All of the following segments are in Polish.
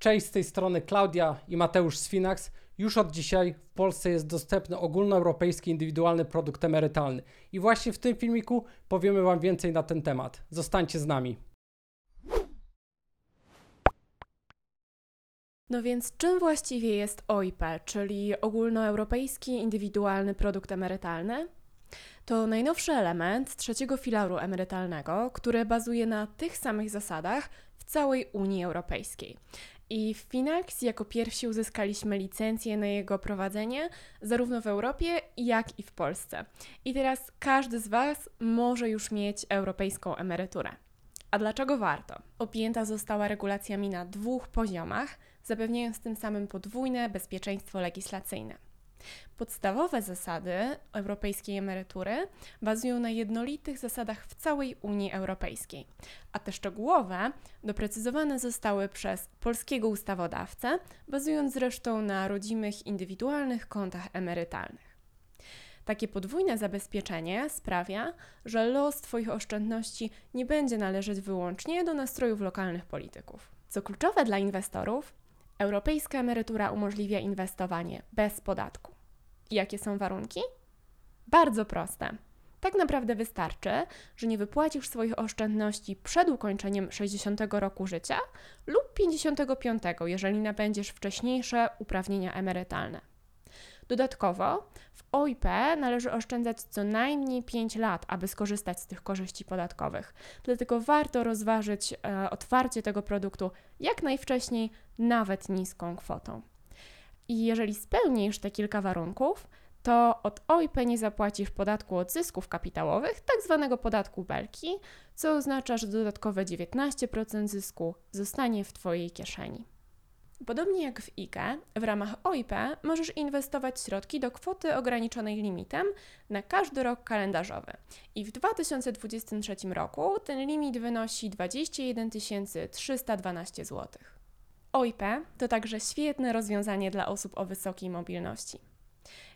Cześć, z tej strony Klaudia i Mateusz Swinax. Już od dzisiaj w Polsce jest dostępny ogólnoeuropejski indywidualny produkt emerytalny. I właśnie w tym filmiku powiemy Wam więcej na ten temat. Zostańcie z nami. No więc czym właściwie jest OIP, czyli ogólnoeuropejski indywidualny produkt emerytalny? To najnowszy element trzeciego filaru emerytalnego, który bazuje na tych samych zasadach w całej Unii Europejskiej. I w Finax jako pierwsi uzyskaliśmy licencję na jego prowadzenie zarówno w Europie, jak i w Polsce. I teraz każdy z Was może już mieć europejską emeryturę. A dlaczego warto? Objęta została regulacjami na dwóch poziomach, zapewniając tym samym podwójne bezpieczeństwo legislacyjne. Podstawowe zasady europejskiej emerytury bazują na jednolitych zasadach w całej Unii Europejskiej, a te szczegółowe doprecyzowane zostały przez polskiego ustawodawcę, bazując zresztą na rodzimych indywidualnych kontach emerytalnych. Takie podwójne zabezpieczenie sprawia, że los Twoich oszczędności nie będzie należeć wyłącznie do nastrojów lokalnych polityków. Co kluczowe dla inwestorów, Europejska emerytura umożliwia inwestowanie bez podatku. Jakie są warunki? Bardzo proste. Tak naprawdę wystarczy, że nie wypłacisz swoich oszczędności przed ukończeniem 60 roku życia lub 55, jeżeli nabędziesz wcześniejsze uprawnienia emerytalne. Dodatkowo w OIP należy oszczędzać co najmniej 5 lat, aby skorzystać z tych korzyści podatkowych. Dlatego warto rozważyć e, otwarcie tego produktu jak najwcześniej, nawet niską kwotą. I jeżeli spełnisz te kilka warunków, to od OIP nie zapłacisz podatku od zysków kapitałowych, tak zwanego podatku belki, co oznacza, że dodatkowe 19% zysku zostanie w Twojej kieszeni. Podobnie jak w IKE, w ramach OIP możesz inwestować środki do kwoty ograniczonej limitem na każdy rok kalendarzowy. I w 2023 roku ten limit wynosi 21 312 zł. OIP to także świetne rozwiązanie dla osób o wysokiej mobilności.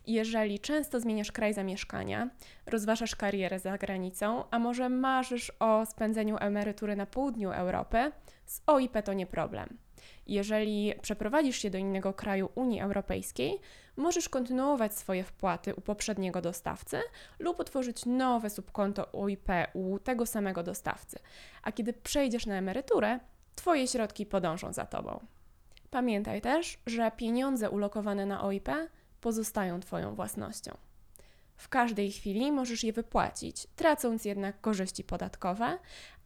Jeżeli często zmieniasz kraj zamieszkania, rozważasz karierę za granicą, a może marzysz o spędzeniu emerytury na południu Europy, z OIP to nie problem. Jeżeli przeprowadzisz się do innego kraju Unii Europejskiej, możesz kontynuować swoje wpłaty u poprzedniego dostawcy lub otworzyć nowe subkonto UIP u tego samego dostawcy. A kiedy przejdziesz na emeryturę, Twoje środki podążą za Tobą. Pamiętaj też, że pieniądze ulokowane na OIP pozostają Twoją własnością. W każdej chwili możesz je wypłacić, tracąc jednak korzyści podatkowe,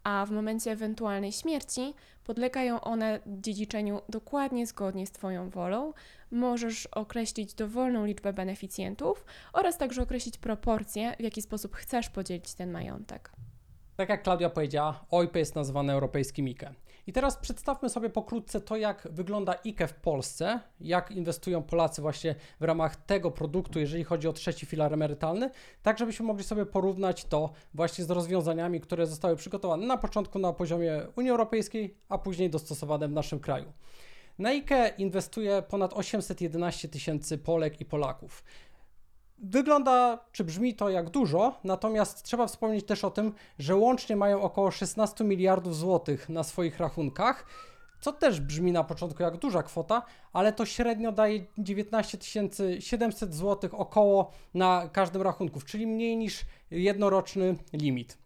a w momencie ewentualnej śmierci podlegają one dziedziczeniu dokładnie zgodnie z Twoją wolą. Możesz określić dowolną liczbę beneficjentów oraz także określić proporcje, w jaki sposób chcesz podzielić ten majątek. Tak jak Klaudia powiedziała, OIP jest nazwane europejskim IKE. I teraz przedstawmy sobie pokrótce to, jak wygląda IKE w Polsce, jak inwestują Polacy właśnie w ramach tego produktu, jeżeli chodzi o trzeci filar emerytalny, tak żebyśmy mogli sobie porównać to właśnie z rozwiązaniami, które zostały przygotowane na początku na poziomie Unii Europejskiej, a później dostosowane w naszym kraju. Na IKE inwestuje ponad 811 tysięcy Polek i Polaków. Wygląda, czy brzmi to jak dużo, natomiast trzeba wspomnieć też o tym, że łącznie mają około 16 miliardów złotych na swoich rachunkach, co też brzmi na początku jak duża kwota, ale to średnio daje 19 700 złotych około na każdym rachunku, czyli mniej niż jednoroczny limit.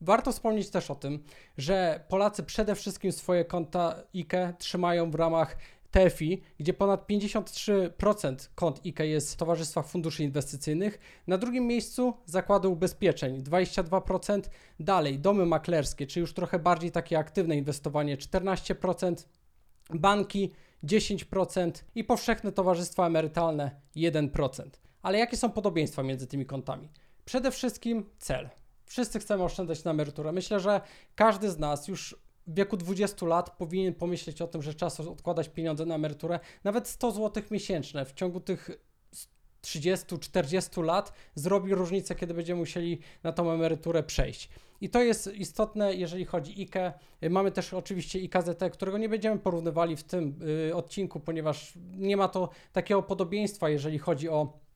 Warto wspomnieć też o tym, że Polacy przede wszystkim swoje konta IKE trzymają w ramach TFI, gdzie ponad 53% kont IKE jest w towarzystwach funduszy inwestycyjnych. Na drugim miejscu zakłady ubezpieczeń 22%, dalej domy maklerskie, czyli już trochę bardziej takie aktywne inwestowanie 14%, banki 10% i powszechne towarzystwa emerytalne 1%. Ale jakie są podobieństwa między tymi kontami? Przede wszystkim cel. Wszyscy chcemy oszczędzać na emeryturę. Myślę, że każdy z nas już w wieku 20 lat powinien pomyśleć o tym, że czas odkładać pieniądze na emeryturę, nawet 100 zł miesięczne w ciągu tych 30-40 lat zrobi różnicę, kiedy będziemy musieli na tą emeryturę przejść. I to jest istotne, jeżeli chodzi IKE. Mamy też oczywiście IKZT, którego nie będziemy porównywali w tym y, odcinku, ponieważ nie ma to takiego podobieństwa, jeżeli chodzi o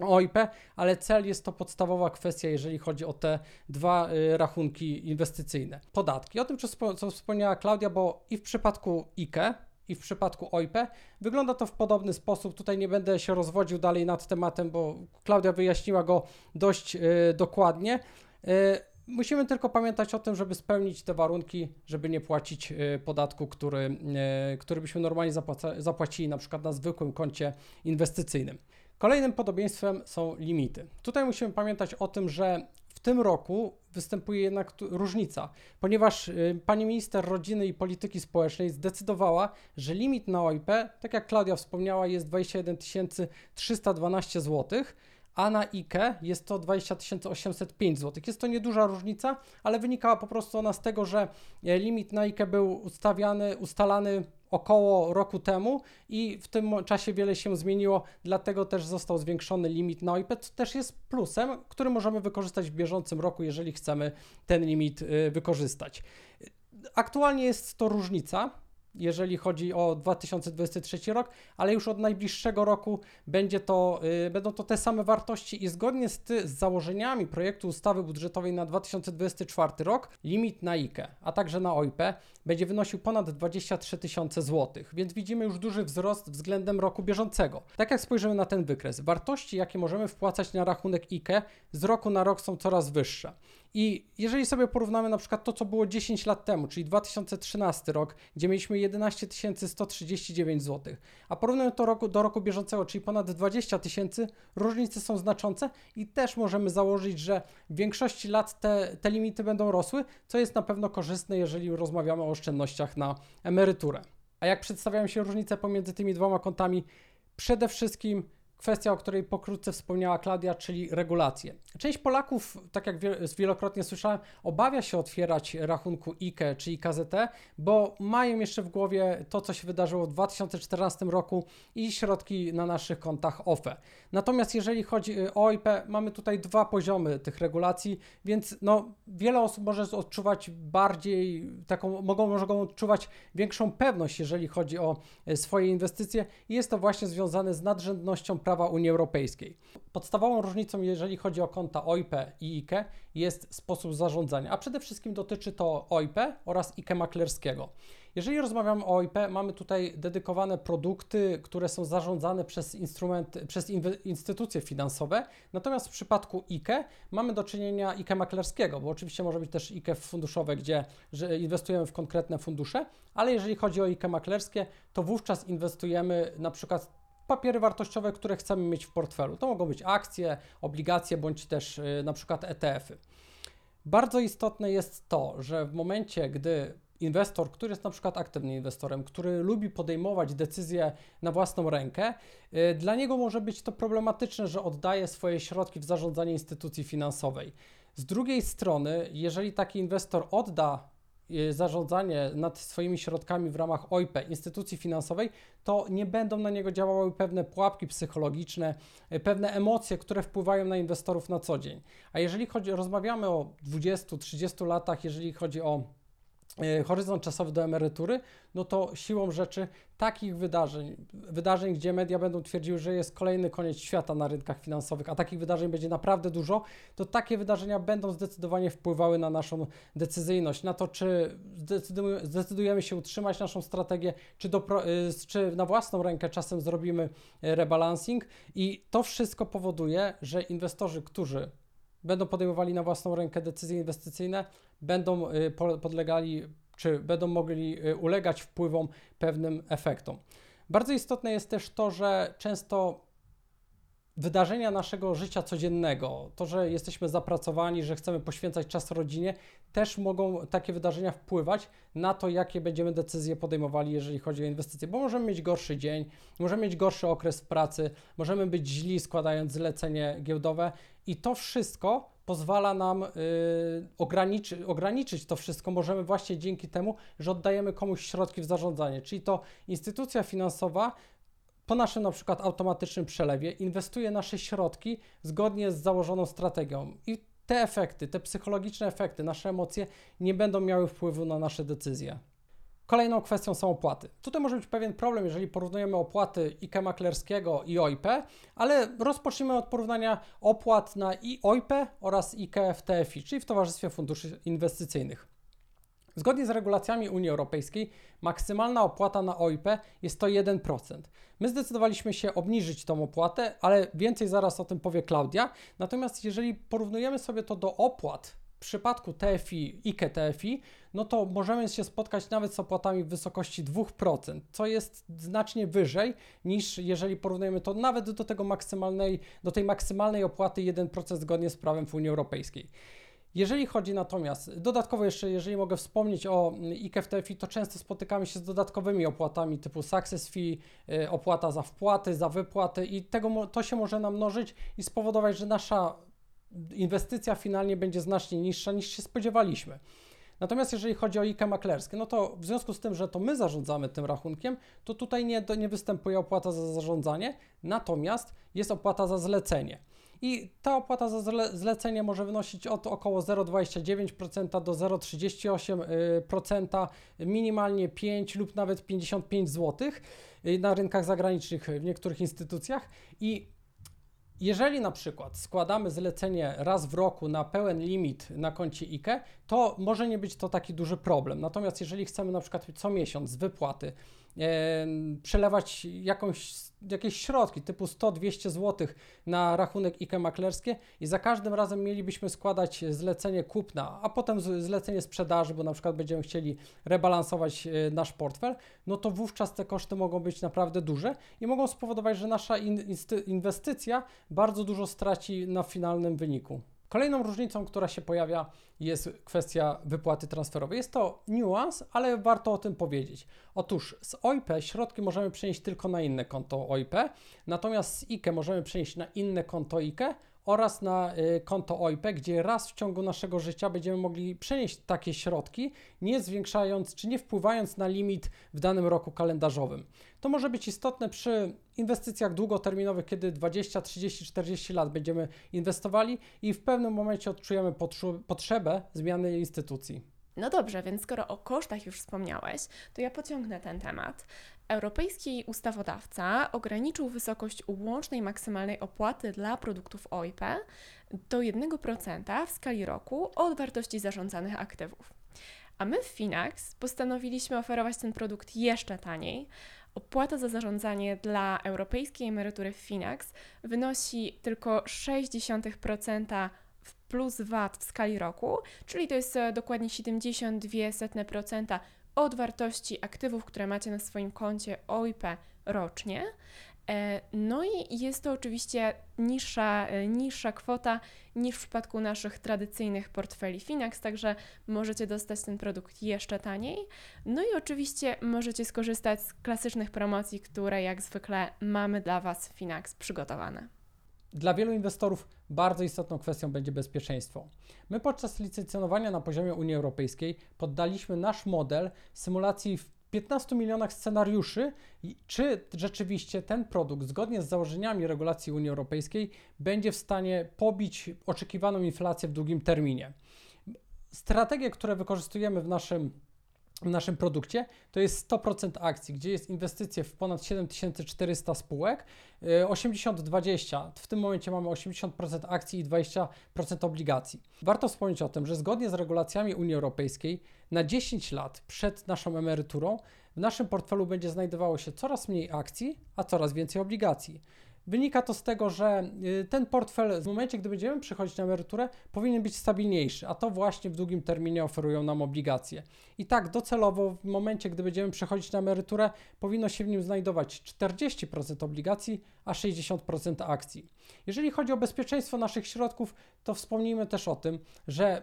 OIP, ale cel jest to podstawowa kwestia, jeżeli chodzi o te dwa y, rachunki inwestycyjne. Podatki. O tym, co wspomniała Klaudia, bo i w przypadku IKE, i w przypadku OIP wygląda to w podobny sposób. Tutaj nie będę się rozwodził dalej nad tematem, bo Klaudia wyjaśniła go dość y, dokładnie. Y, musimy tylko pamiętać o tym, żeby spełnić te warunki, żeby nie płacić y, podatku, który, y, który byśmy normalnie zapłacili na przykład na zwykłym koncie inwestycyjnym. Kolejnym podobieństwem są limity. Tutaj musimy pamiętać o tym, że w tym roku występuje jednak różnica, ponieważ y, pani minister rodziny i polityki społecznej zdecydowała, że limit na OIP, tak jak Klaudia wspomniała, jest 21 312 zł, a na IKE jest to 20 805 zł. Jest to nieduża różnica, ale wynikała po prostu ona z tego, że e, limit na IKE był ustawiany, ustalany około roku temu i w tym czasie wiele się zmieniło, dlatego też został zwiększony limit na OIP, co też jest plusem, który możemy wykorzystać w bieżącym roku, jeżeli chcemy ten limit y, wykorzystać. Aktualnie jest to różnica, jeżeli chodzi o 2023 rok, ale już od najbliższego roku będzie to, yy, będą to te same wartości i zgodnie z, ty, z założeniami projektu ustawy budżetowej na 2024 rok limit na IKE, a także na OIP będzie wynosił ponad 23 tysiące złotych, więc widzimy już duży wzrost względem roku bieżącego. Tak jak spojrzymy na ten wykres, wartości jakie możemy wpłacać na rachunek IKE z roku na rok są coraz wyższe. I jeżeli sobie porównamy na przykład to, co było 10 lat temu, czyli 2013 rok, gdzie mieliśmy 11 139 zł, a porównujemy to roku, do roku bieżącego, czyli ponad 20 tysięcy, różnice są znaczące i też możemy założyć, że w większości lat te, te limity będą rosły, co jest na pewno korzystne, jeżeli rozmawiamy o oszczędnościach na emeryturę. A jak przedstawiają się różnice pomiędzy tymi dwoma kontami? Przede wszystkim kwestia, o której pokrótce wspomniała Klaudia, czyli regulacje. Część Polaków, tak jak wielokrotnie słyszałem, obawia się otwierać rachunku IKE czy IKZT, bo mają jeszcze w głowie to, co się wydarzyło w 2014 roku i środki na naszych kontach OFE. Natomiast jeżeli chodzi o OIP, mamy tutaj dwa poziomy tych regulacji, więc no, wiele osób może odczuwać bardziej taką, mogą, mogą odczuwać większą pewność, jeżeli chodzi o e, swoje inwestycje i jest to właśnie związane z nadrzędnością prawa Unii Europejskiej. Podstawową różnicą, jeżeli chodzi o konta OIP i IKE, jest sposób zarządzania, a przede wszystkim dotyczy to OIP oraz IKE maklerskiego. Jeżeli rozmawiamy o OIP, mamy tutaj dedykowane produkty, które są zarządzane przez, instrument, przez instytucje finansowe, natomiast w przypadku IKE mamy do czynienia IKE maklerskiego, bo oczywiście może być też IKE funduszowe, gdzie inwestujemy w konkretne fundusze, ale jeżeli chodzi o IKE maklerskie, to wówczas inwestujemy na przykład papiery wartościowe, które chcemy mieć w portfelu. To mogą być akcje, obligacje bądź też y, na przykład ETF-y. Bardzo istotne jest to, że w momencie, gdy inwestor, który jest na przykład aktywnym inwestorem, który lubi podejmować decyzje na własną rękę, y, dla niego może być to problematyczne, że oddaje swoje środki w zarządzanie instytucji finansowej. Z drugiej strony, jeżeli taki inwestor odda zarządzanie nad swoimi środkami w ramach OIP, instytucji finansowej, to nie będą na niego działały pewne pułapki psychologiczne, y, pewne emocje, które wpływają na inwestorów na co dzień. A jeżeli chodzi, rozmawiamy o 20-30 latach, jeżeli chodzi o horyzont czasowy do emerytury, no to siłą rzeczy takich wydarzeń, wydarzeń, gdzie media będą twierdziły, że jest kolejny koniec świata na rynkach finansowych, a takich wydarzeń będzie naprawdę dużo, to takie wydarzenia będą zdecydowanie wpływały na naszą decyzyjność, na to, czy zdecydujemy się utrzymać naszą strategię, czy, do, e, czy na własną rękę czasem zrobimy e, rebalancing i to wszystko powoduje, że inwestorzy, którzy będą podejmowali na własną rękę decyzje inwestycyjne, będą y, podlegali czy będą mogli y, ulegać wpływom pewnym efektom. Bardzo istotne jest też to, że często wydarzenia naszego życia codziennego, to, że jesteśmy zapracowani, że chcemy poświęcać czas rodzinie, też mogą takie wydarzenia wpływać na to, jakie będziemy decyzje podejmowali, jeżeli chodzi o inwestycje, bo możemy mieć gorszy dzień, możemy mieć gorszy okres pracy, możemy być źli składając zlecenie giełdowe i to wszystko pozwala nam y, ograniczy, ograniczyć to wszystko. Możemy właśnie dzięki temu, że oddajemy komuś środki w zarządzanie, czyli to instytucja finansowa po naszym na przykład automatycznym przelewie inwestuje nasze środki zgodnie z założoną strategią i te efekty, te psychologiczne efekty, nasze emocje nie będą miały wpływu na nasze decyzje. Kolejną kwestią są opłaty. Tutaj może być pewien problem, jeżeli porównujemy opłaty IKE maklerskiego i OIP, ale rozpocznijmy od porównania opłat na i OIP oraz IKE czyli w Towarzystwie Funduszy Inwestycyjnych. Zgodnie z regulacjami Unii Europejskiej maksymalna opłata na OIP jest to 1%. My zdecydowaliśmy się obniżyć tą opłatę, ale więcej zaraz o tym powie Klaudia. Natomiast jeżeli porównujemy sobie to do opłat w przypadku TFI, IKE TFI, no to możemy się spotkać nawet z opłatami w wysokości 2%, co jest znacznie wyżej niż jeżeli porównujemy to nawet do tego maksymalnej, do tej maksymalnej opłaty 1% zgodnie z prawem w Unii Europejskiej. Jeżeli chodzi natomiast, dodatkowo jeszcze, jeżeli mogę wspomnieć o w TFI, to często spotykamy się z dodatkowymi opłatami typu success fee, y, opłata za wpłaty, za wypłaty i tego, to się może namnożyć i spowodować, że nasza inwestycja finalnie będzie znacznie niższa niż się spodziewaliśmy. Natomiast jeżeli chodzi o IKE maklerskie, no to w związku z tym, że to my zarządzamy tym rachunkiem, to tutaj nie, nie występuje opłata za zarządzanie, natomiast jest opłata za zlecenie. I ta opłata za zlecenie może wynosić od około 0,29% do 0,38%, minimalnie 5 lub nawet 55 zł y, na rynkach zagranicznych w niektórych instytucjach. I jeżeli na przykład składamy zlecenie raz w roku na pełen limit na koncie IKE, to może nie być to taki duży problem. Natomiast jeżeli chcemy na przykład co miesiąc z wypłaty przelewać jakąś, jakieś środki typu 100-200 zł na rachunek IKE maklerskie i za każdym razem mielibyśmy składać zlecenie kupna, a potem zlecenie sprzedaży, bo na przykład będziemy chcieli rebalansować e, nasz portfel, no to wówczas te koszty mogą być naprawdę duże i mogą spowodować, że nasza inwestycja bardzo dużo straci na finalnym wyniku. Kolejną różnicą, która się pojawia, jest kwestia wypłaty transferowej. Jest to niuans, ale warto o tym powiedzieć. Otóż z OIP środki możemy przenieść tylko na inne konto OIP, natomiast z IKE możemy przenieść na inne konto IKE oraz na y, konto OIP, gdzie raz w ciągu naszego życia będziemy mogli przenieść takie środki, nie zwiększając czy nie wpływając na limit w danym roku kalendarzowym. To może być istotne przy inwestycjach długoterminowych, kiedy 20, 30, 40 lat będziemy inwestowali i w pewnym momencie odczujemy potrzebę zmiany instytucji. No dobrze, więc skoro o kosztach już wspomniałeś, to ja pociągnę ten temat. Europejski ustawodawca ograniczył wysokość łącznej maksymalnej opłaty dla produktów OIP do 1% w skali roku od wartości zarządzanych aktywów. A my w Finax postanowiliśmy oferować ten produkt jeszcze taniej. Opłata za zarządzanie dla europejskiej emerytury Finax wynosi tylko 0,6% w plus VAT w skali roku, czyli to jest e, dokładnie 72% od wartości aktywów, które macie na swoim koncie OIP rocznie. E, no i jest to oczywiście niższa, e, niższa kwota niż w przypadku naszych tradycyjnych portfeli Finax, także możecie dostać ten produkt jeszcze taniej. No i oczywiście możecie skorzystać z klasycznych promocji, które jak zwykle mamy dla Was Finax przygotowane. Dla wielu inwestorów bardzo istotną kwestią będzie bezpieczeństwo. My podczas licencjonowania na poziomie Unii Europejskiej poddaliśmy nasz model symulacji w 15 milionach scenariuszy, czy rzeczywiście ten produkt, zgodnie z założeniami regulacji Unii Europejskiej, będzie w stanie pobić oczekiwaną inflację w długim terminie. Strategie, które wykorzystujemy w naszym w naszym produkcie, to jest 100% akcji, gdzie jest inwestycje w ponad 7400 spółek, 80-20. Y, w tym momencie mamy 80% akcji i 20% obligacji. Warto wspomnieć o tym, że zgodnie z regulacjami Unii Europejskiej na 10 lat przed naszą emeryturą w naszym portfelu będzie znajdowało się coraz mniej akcji, a coraz więcej obligacji. Wynika to z tego, że y, ten portfel w momencie, gdy będziemy przychodzić na emeryturę, powinien być stabilniejszy, a to właśnie w długim terminie oferują nam obligacje. I tak docelowo w momencie, gdy będziemy przechodzić na emeryturę, powinno się w nim znajdować 40% obligacji, a 60% akcji. Jeżeli chodzi o bezpieczeństwo naszych środków, to wspomnijmy też o tym, że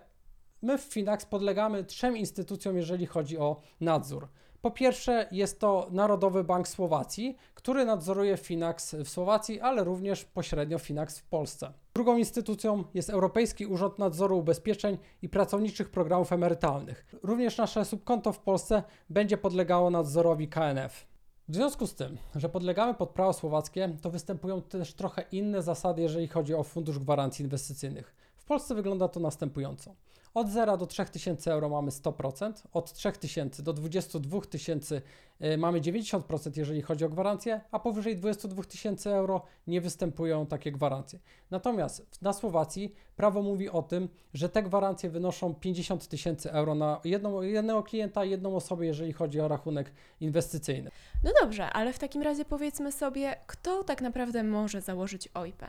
my w Finax podlegamy trzem instytucjom, jeżeli chodzi o nadzór. Po pierwsze, jest to Narodowy Bank Słowacji, który nadzoruje Finax w Słowacji, ale również pośrednio Finax w Polsce. Drugą instytucją jest Europejski Urząd Nadzoru Ubezpieczeń i Pracowniczych Programów Emerytalnych. Również nasze subkonto w Polsce będzie podlegało nadzorowi KNF. W związku z tym, że podlegamy pod prawo słowackie, to występują też trochę inne zasady, jeżeli chodzi o Fundusz Gwarancji Inwestycyjnych. Polsce wygląda to następująco. Od 0 do 3000 euro mamy 100%, od 3000 do 22 tysięcy y, mamy 90%, jeżeli chodzi o gwarancję, a powyżej 22 tysięcy euro nie występują takie gwarancje. Natomiast na Słowacji prawo mówi o tym, że te gwarancje wynoszą 50 tysięcy euro na jedną, jednego klienta, jedną osobę, jeżeli chodzi o rachunek inwestycyjny. No dobrze, ale w takim razie powiedzmy sobie, kto tak naprawdę może założyć OIP?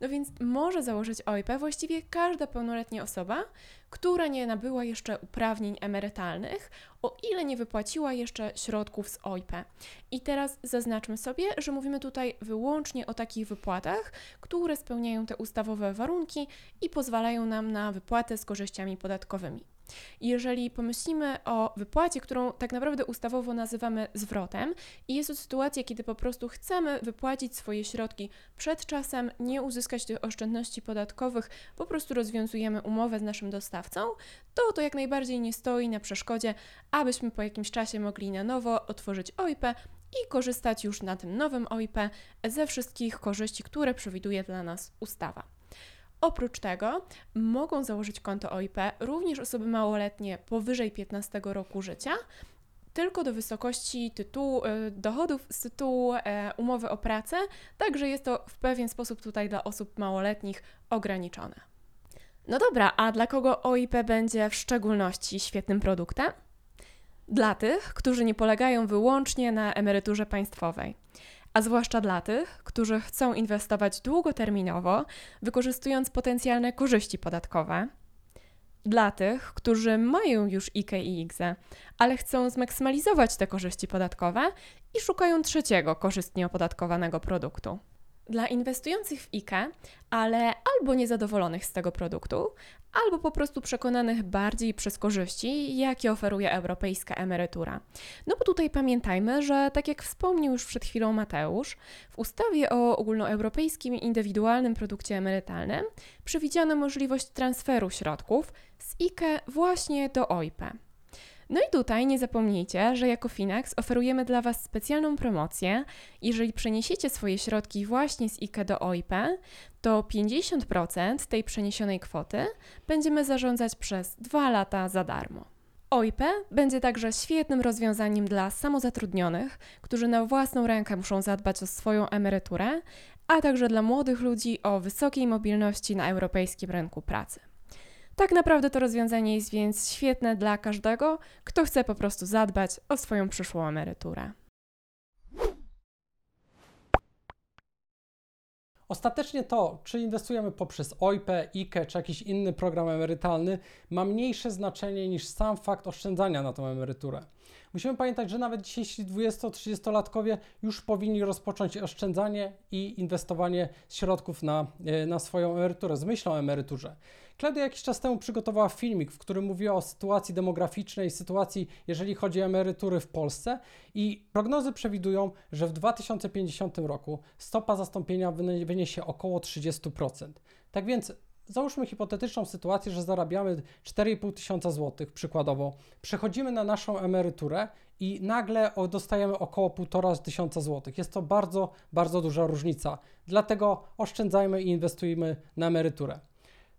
No więc może założyć OIP właściwie każda pełnoletnia osoba, która nie nabyła jeszcze uprawnień emerytalnych, o ile nie wypłaciła jeszcze środków z OIP. I teraz zaznaczmy sobie, że mówimy tutaj wyłącznie o takich wypłatach, które spełniają te ustawowe warunki i pozwalają nam na wypłatę z korzyściami podatkowymi. Jeżeli pomyślimy o wypłacie, którą tak naprawdę ustawowo nazywamy zwrotem, i jest to sytuacja, kiedy po prostu chcemy wypłacić swoje środki przed czasem, nie uzyskać tych oszczędności podatkowych, po prostu rozwiązujemy umowę z naszym dostawcą, to to jak najbardziej nie stoi na przeszkodzie, abyśmy po jakimś czasie mogli na nowo otworzyć OIP i korzystać już na tym nowym OIP ze wszystkich korzyści, które przewiduje dla nas ustawa. Oprócz tego mogą założyć konto OIP również osoby małoletnie powyżej 15 roku życia, tylko do wysokości tytułu, y, dochodów z tytułu e, umowy o pracę, także jest to w pewien sposób tutaj dla osób małoletnich ograniczone. No dobra, a dla kogo OIP będzie w szczególności świetnym produktem? Dla tych, którzy nie polegają wyłącznie na emeryturze państwowej a zwłaszcza dla tych, którzy chcą inwestować długoterminowo, wykorzystując potencjalne korzyści podatkowe. Dla tych, którzy mają już IKE i IGZE, ale chcą zmaksymalizować te korzyści podatkowe i szukają trzeciego korzystnie opodatkowanego produktu. Dla inwestujących w IKE, ale albo niezadowolonych z tego produktu, albo po prostu przekonanych bardziej przez korzyści, jakie oferuje europejska emerytura. No bo tutaj pamiętajmy, że tak jak wspomniał już przed chwilą Mateusz, w ustawie o ogólnoeuropejskim indywidualnym produkcie emerytalnym przewidziano możliwość transferu środków z IKE właśnie do OIP. No i tutaj nie zapomnijcie, że jako Finax oferujemy dla Was specjalną promocję. Jeżeli przeniesiecie swoje środki właśnie z IKE do OIP, to 50% tej przeniesionej kwoty będziemy zarządzać przez 2 lata za darmo. OIP będzie także świetnym rozwiązaniem dla samozatrudnionych, którzy na własną rękę muszą zadbać o swoją emeryturę, a także dla młodych ludzi o wysokiej mobilności na europejskim rynku pracy. Tak naprawdę to rozwiązanie jest więc świetne dla każdego, kto chce po prostu zadbać o swoją przyszłą emeryturę. Ostatecznie to, czy inwestujemy poprzez OIP, IKE czy jakiś inny program emerytalny, ma mniejsze znaczenie niż sam fakt oszczędzania na tą emeryturę. Musimy pamiętać, że nawet dzisiejsi 20-30-latkowie już powinni rozpocząć oszczędzanie i inwestowanie środków na, e, na swoją emeryturę, z myślą o emeryturze. Klaudia jakiś czas temu przygotowała filmik, w którym mówiła o sytuacji demograficznej, sytuacji, jeżeli chodzi o emerytury w Polsce i prognozy przewidują, że w 2050 roku stopa zastąpienia wyniesie około 30%. Tak więc załóżmy hipotetyczną sytuację, że zarabiamy 4,5 tysiąca złotych przykładowo, przechodzimy na naszą emeryturę i nagle dostajemy około 1,5 tysiąca złotych. Jest to bardzo, bardzo duża różnica. Dlatego oszczędzajmy i inwestujmy na emeryturę.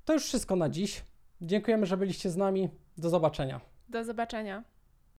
To już wszystko na dziś. Dziękujemy, że byliście z nami. Do zobaczenia. Do zobaczenia.